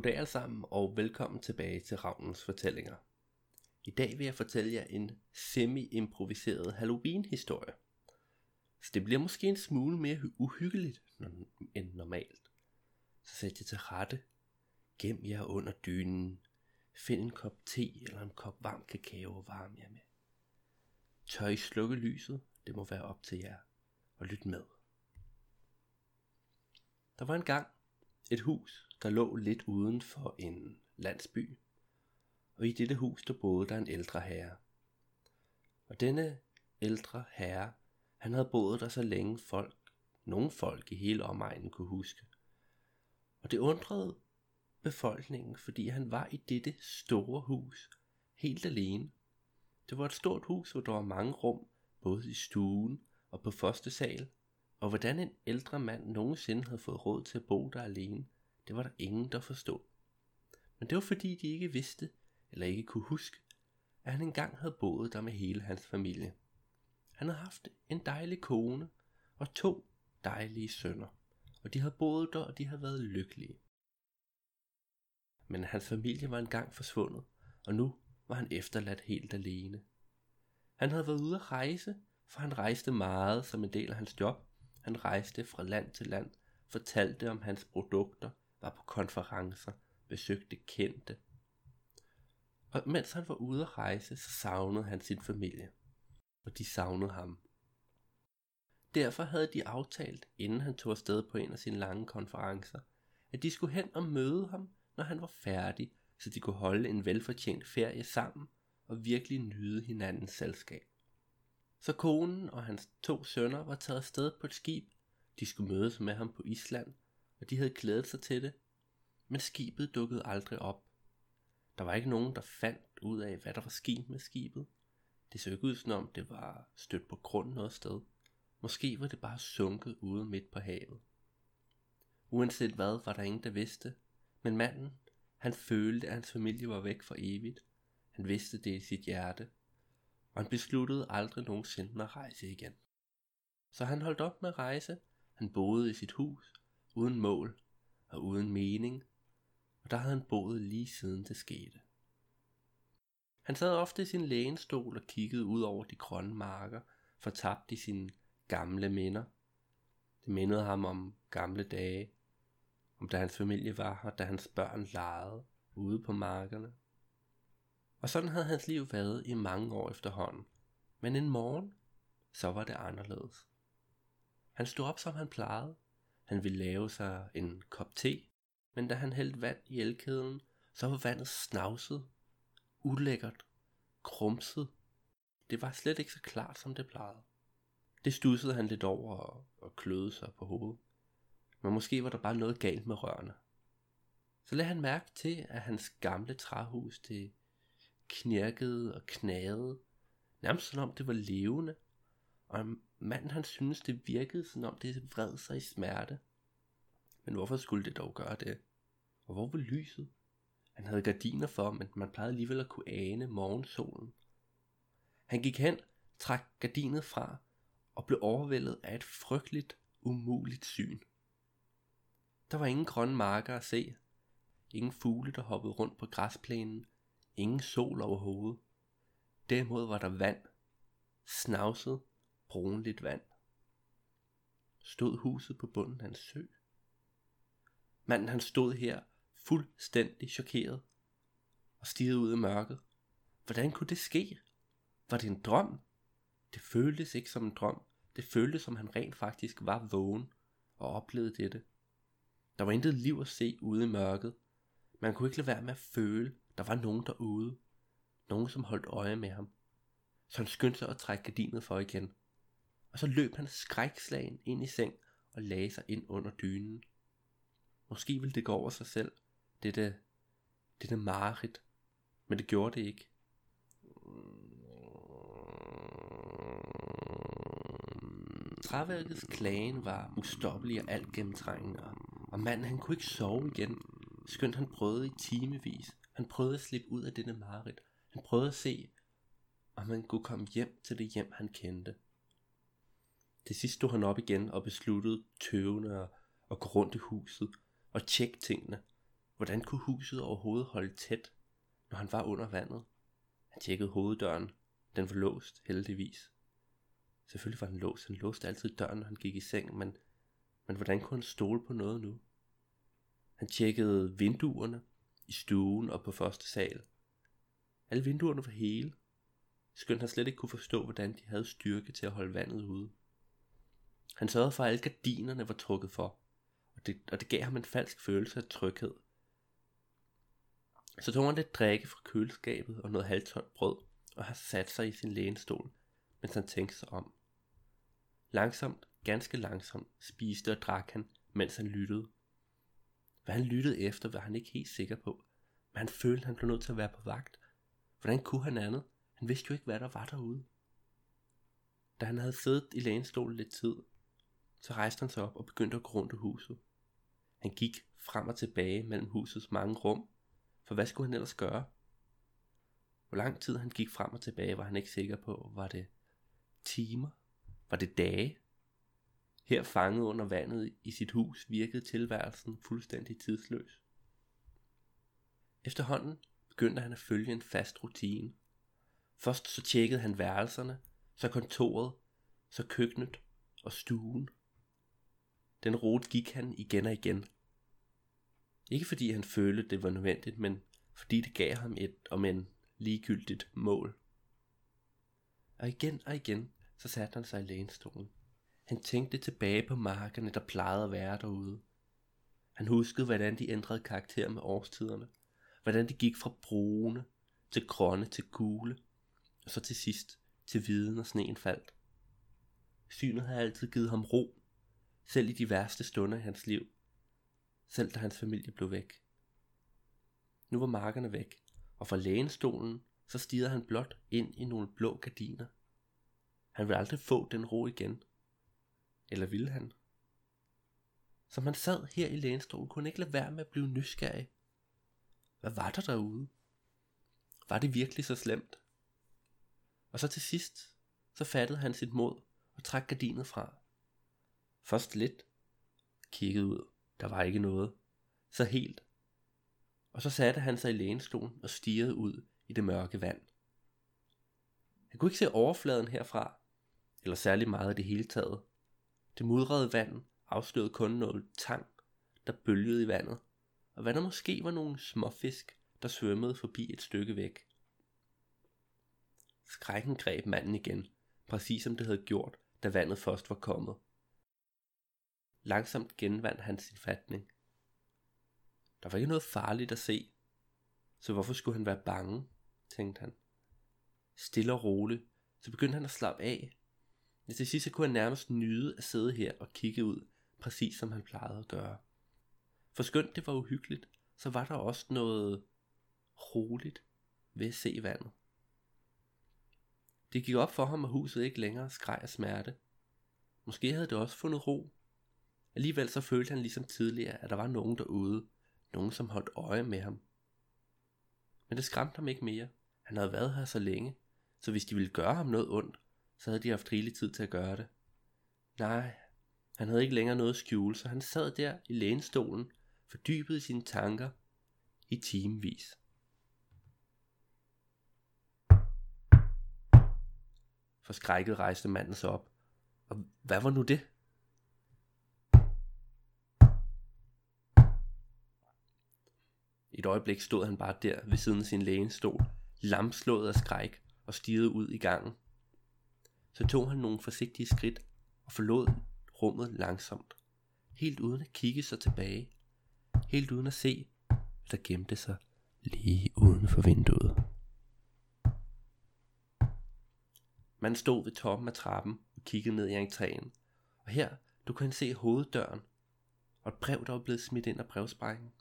Goddag alle sammen og velkommen tilbage til Ravnens Fortællinger. I dag vil jeg fortælle jer en semi-improviseret Halloween-historie. Så det bliver måske en smule mere uhyggeligt end normalt. Så sæt jer til rette, gem jer under dynen, find en kop te eller en kop varm kakao og varm jer med. Tør I slukke lyset, det må være op til jer, og lyt med. Der var engang et hus, der lå lidt uden for en landsby, og i dette hus der boede der en ældre herre. Og denne ældre herre, han havde boet der så længe folk, nogle folk i hele omegnen kunne huske. Og det undrede befolkningen, fordi han var i dette store hus, helt alene. Det var et stort hus, hvor der var mange rum, både i stuen og på første sal, og hvordan en ældre mand nogensinde havde fået råd til at bo der alene, det var der ingen, der forstod. Men det var fordi de ikke vidste, eller ikke kunne huske, at han engang havde boet der med hele hans familie. Han havde haft en dejlig kone og to dejlige sønner, og de havde boet der, og de havde været lykkelige. Men hans familie var engang forsvundet, og nu var han efterladt helt alene. Han havde været ude at rejse, for han rejste meget som en del af hans job. Han rejste fra land til land, fortalte om hans produkter, var på konferencer, besøgte kendte. Og mens han var ude at rejse, så savnede han sin familie. Og de savnede ham. Derfor havde de aftalt, inden han tog afsted på en af sine lange konferencer, at de skulle hen og møde ham, når han var færdig, så de kunne holde en velfortjent ferie sammen og virkelig nyde hinandens selskab. Så konen og hans to sønner var taget afsted på et skib. De skulle mødes med ham på Island, og de havde glædet sig til det. Men skibet dukkede aldrig op. Der var ikke nogen, der fandt ud af, hvad der var sket med skibet. Det så ikke ud som om, det var stødt på grund noget sted. Måske var det bare sunket ude midt på havet. Uanset hvad, var der ingen, der vidste. Men manden, han følte, at hans familie var væk for evigt. Han vidste det i sit hjerte. Og han besluttede aldrig nogensinde at rejse igen. Så han holdt op med at rejse. Han boede i sit hus, uden mål og uden mening, og der havde han boet lige siden det skete. Han sad ofte i sin lænestol og kiggede ud over de grønne marker, fortabt i sine gamle minder. Det mindede ham om gamle dage, om da hans familie var her, da hans børn legede ude på markerne. Og sådan havde hans liv været i mange år efterhånden. Men en morgen, så var det anderledes. Han stod op, som han plejede. Han ville lave sig en kop te, men da han hældte vand i elkedlen, så var vandet snavset, ulækkert, krumset. Det var slet ikke så klart, som det plejede. Det stussede han lidt over og, og kløede sig på hovedet. Men måske var der bare noget galt med rørene. Så lagde han mærke til, at hans gamle træhus det knirkede og knagede, nærmest som om det var levende, og manden han syntes det virkede som om det vred sig i smerte. Men hvorfor skulle det dog gøre det? Og hvor var lyset? Han havde gardiner for, men man plejede alligevel at kunne ane morgensolen. Han gik hen, trak gardinet fra og blev overvældet af et frygteligt, umuligt syn. Der var ingen grønne marker at se, ingen fugle, der hoppede rundt på græsplænen, ingen sol over hovedet. Derimod var der vand, snavset, brunligt vand. Stod huset på bunden af en sø? Manden han stod her fuldstændig chokeret og stirrede ud i mørket. Hvordan kunne det ske? Var det en drøm? Det føltes ikke som en drøm. Det føltes som han rent faktisk var vågen og oplevede dette. Der var intet liv at se ude i mørket. Man kunne ikke lade være med at føle, der var nogen derude. Nogen som holdt øje med ham. Så han skyndte sig at trække gardinet for igen. Og så løb han skrækslagen ind i seng og lagde sig ind under dynen. Måske ville det gå over sig selv, dette, dette mareridt, men det gjorde det ikke. Træværkets klagen var ustoppelig og alt gennemtrængende, og manden han kunne ikke sove igen, skønt han prøvede i timevis. Han prøvede at slippe ud af denne mareridt. Han prøvede at se, om han kunne komme hjem til det hjem, han kendte. Til sidst stod han op igen og besluttede tøvende at, at gå rundt i huset og tjekke tingene. Hvordan kunne huset overhovedet holde tæt, når han var under vandet? Han tjekkede hoveddøren. Den var låst, heldigvis. Selvfølgelig var den låst. Han låste altid døren, når han gik i seng, men, men hvordan kunne han stole på noget nu? Han tjekkede vinduerne i stuen og på første sal. Alle vinduerne var hele, skønt han slet ikke kunne forstå, hvordan de havde styrke til at holde vandet ude. Han sørgede for, at alle gardinerne var trukket for, og det, og det gav ham en falsk følelse af tryghed. Så tog han lidt drikke fra køleskabet og noget halvtørt brød, og har sat sig i sin lænestol, mens han tænkte sig om. Langsomt, ganske langsomt, spiste og drak han, mens han lyttede. Hvad han lyttede efter, var han ikke helt sikker på, men han følte, han blev nødt til at være på vagt. Hvordan kunne han andet? Han vidste jo ikke, hvad der var derude. Da han havde siddet i lænestolen lidt tid, så rejste han sig op og begyndte at gå rundt i huset. Han gik frem og tilbage mellem husets mange rum, for hvad skulle han ellers gøre? Hvor lang tid han gik frem og tilbage, var han ikke sikker på. Var det timer? Var det dage? Her fanget under vandet i sit hus virkede tilværelsen fuldstændig tidsløs. Efterhånden begyndte han at følge en fast rutine. Først så tjekkede han værelserne, så kontoret, så køkkenet og stuen. Den rute gik han igen og igen. Ikke fordi han følte, det var nødvendigt, men fordi det gav ham et, om en ligegyldigt mål. Og igen og igen, så satte han sig i lænestolen. Han tænkte tilbage på markerne, der plejede at være derude. Han huskede, hvordan de ændrede karakter med årstiderne. Hvordan de gik fra brune til grønne til gule, og så til sidst til hvide, når sneen faldt. Synet havde altid givet ham ro, selv i de værste stunder i hans liv. Selv da hans familie blev væk. Nu var markerne væk, og fra lægenstolen så stirrede han blot ind i nogle blå gardiner. Han ville aldrig få den ro igen. Eller ville han? Som han sad her i lænestolen, kunne han ikke lade være med at blive nysgerrig. Hvad var der derude? Var det virkelig så slemt? Og så til sidst, så fattede han sit mod og trak gardinet fra. Først lidt, kiggede ud, der var ikke noget. Så helt. Og så satte han sig i lænestolen og stirrede ud i det mørke vand. Han kunne ikke se overfladen herfra, eller særlig meget af det hele taget. Det mudrede vand afslørede kun noget tang, der bølgede i vandet, og hvad der måske var nogle småfisk, der svømmede forbi et stykke væk. Skrækken greb manden igen, præcis som det havde gjort, da vandet først var kommet. Langsomt genvandt han sin fatning. Der var ikke noget farligt at se, så hvorfor skulle han være bange, tænkte han. Stille og roligt, så begyndte han at slappe af. Men til sidst kunne han nærmest nyde at sidde her og kigge ud, præcis som han plejede at gøre. For skønt det var uhyggeligt, så var der også noget roligt ved at se vandet. Det gik op for ham, at huset ikke længere skreg af smerte. Måske havde det også fundet ro. Alligevel så følte han ligesom tidligere, at der var nogen derude, nogen som holdt øje med ham. Men det skræmte ham ikke mere. Han havde været her så længe, så hvis de ville gøre ham noget ondt, så havde de haft rigelig tid til at gøre det. Nej, han havde ikke længere noget at skjule, så han sad der i lænestolen, fordybet i sine tanker i timevis. Forskrækket rejste manden sig op. Og hvad var nu det? Et øjeblik stod han bare der ved siden af sin lænestol, lamslået af skræk og stirrede ud i gangen. Så tog han nogle forsigtige skridt og forlod rummet langsomt, helt uden at kigge sig tilbage, helt uden at se, hvad der gemte sig lige uden for vinduet. Man stod ved toppen af trappen og kiggede ned i entréen, og her du kunne se hoveddøren og et brev, der var blevet smidt ind af brevsprækken.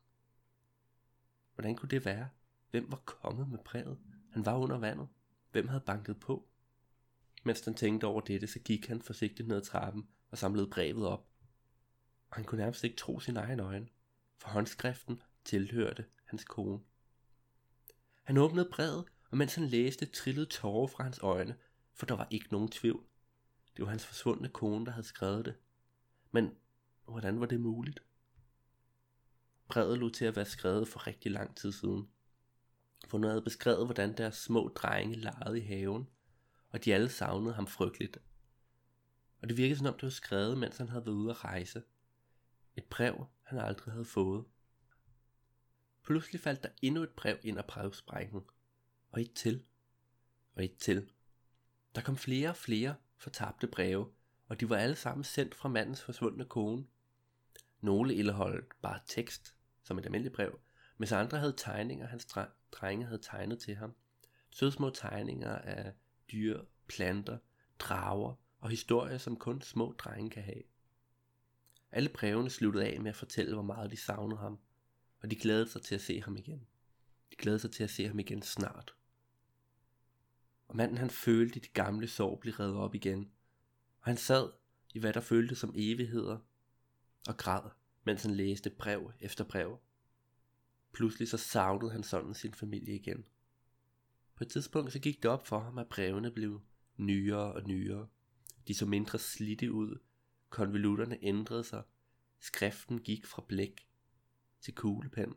Hvordan kunne det være? Hvem var kommet med brevet? Han var under vandet. Hvem havde banket på? Mens han tænkte over dette, så gik han forsigtigt ned ad trappen og samlede brevet op. Og han kunne nærmest ikke tro sin egen øjne, for håndskriften tilhørte hans kone. Han åbnede brevet, og mens han læste, trillede tårer fra hans øjne, for der var ikke nogen tvivl. Det var hans forsvundne kone, der havde skrevet det. Men hvordan var det muligt? brevet lå til at være skrevet for rigtig lang tid siden. For nu havde beskrevet, hvordan deres små drenge legede i haven, og de alle savnede ham frygteligt. Og det virkede som om det var skrevet, mens han havde været ude at rejse. Et brev, han aldrig havde fået. Pludselig faldt der endnu et brev ind af brevsprækken, og et til, og et til. Der kom flere og flere fortabte breve, og de var alle sammen sendt fra mandens forsvundne kone. Nogle indeholdt bare tekst, som et almindeligt brev, mens andre havde tegninger, hans drenge havde tegnet til ham. Søde små tegninger af dyr, planter, drager og historier, som kun små drenge kan have. Alle brevene sluttede af med at fortælle, hvor meget de savnede ham, og de glædede sig til at se ham igen. De glædede sig til at se ham igen snart. Og manden han følte de gamle sår blive reddet op igen, og han sad i hvad der føltes som evigheder og græd, mens han læste brev efter brev. Pludselig så savnede han sådan sin familie igen. På et tidspunkt så gik det op for ham, at brevene blev nyere og nyere. De så mindre slidte ud, konvolutterne ændrede sig, skriften gik fra blæk til kuglepen.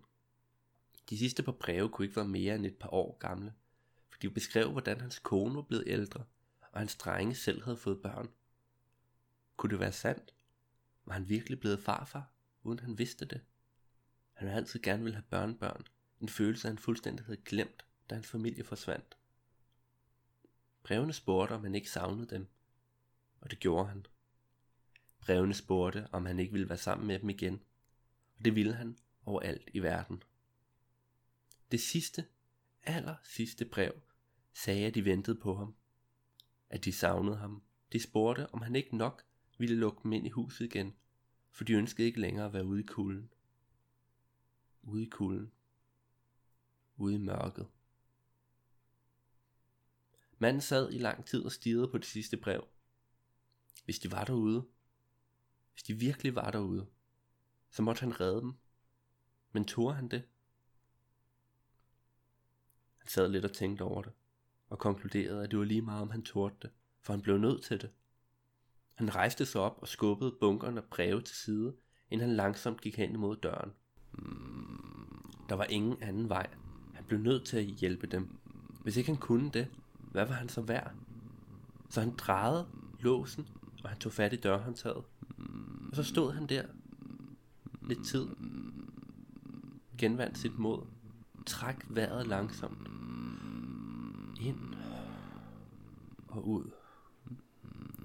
De sidste par breve kunne ikke være mere end et par år gamle, for de beskrev, hvordan hans kone var blevet ældre, og hans drenge selv havde fået børn. Kunne det være sandt? Var han virkelig blevet farfar, uden han vidste det? Han havde altid gerne ville have børnebørn, en følelse han fuldstændig havde glemt, da hans familie forsvandt. Brevene spurgte, om han ikke savnede dem, og det gjorde han. Brevene spurgte, om han ikke ville være sammen med dem igen, og det ville han overalt i verden. Det sidste, aller sidste brev sagde, at de ventede på ham, at de savnede ham. De spurgte, om han ikke nok ville lukke dem ind i huset igen, for de ønskede ikke længere at være ude i kulden. Ude i kulden. Ude i mørket. Manden sad i lang tid og stirrede på det sidste brev. Hvis de var derude, hvis de virkelig var derude, så måtte han redde dem. Men tog han det? Han sad lidt og tænkte over det, og konkluderede, at det var lige meget, om han torde det, for han blev nødt til det. Han rejste sig op og skubbede bunkerne af breve til side, inden han langsomt gik hen imod døren. Der var ingen anden vej. Han blev nødt til at hjælpe dem. Hvis ikke han kunne det, hvad var han så værd? Så han drejede låsen, og han tog fat i dørhåndtaget. Og så stod han der lidt tid, genvandt sit mod, træk vejret langsomt, ind og ud,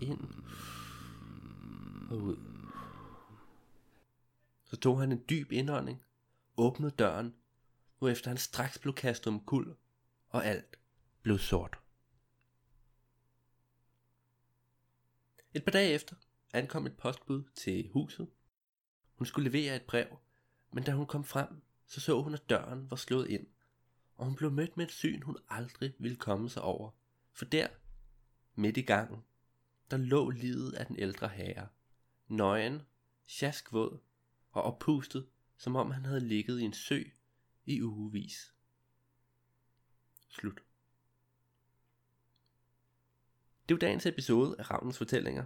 ind og ud. Så tog han en dyb indånding, åbnede døren, efter han straks blev kastet om kul, og alt blev sort. Et par dage efter ankom et postbud til huset. Hun skulle levere et brev, men da hun kom frem, så så hun, at døren var slået ind, og hun blev mødt med et syn, hun aldrig ville komme sig over. For der, midt i gangen, der lå livet af den ældre herre. Nøgen, sjaskvåd og oppustet, som om han havde ligget i en sø i ugevis. Slut. Det var dagens episode af Ravnens Fortællinger.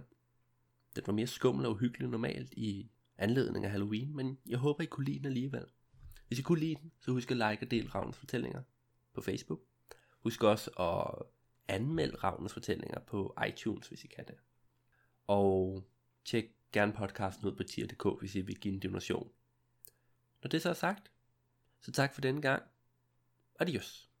Den var mere skummel og uhyggelig normalt i anledning af Halloween, men jeg håber, I kunne lide den alligevel. Hvis I kunne lide den, så husk at like og dele Ravnens Fortællinger på Facebook. Husk også at anmelde Ravnens Fortællinger på iTunes, hvis I kan det. Og tjek gerne podcasten ud på tier.dk, hvis I vil give en donation. Når det så er sagt, så tak for denne gang. Adios.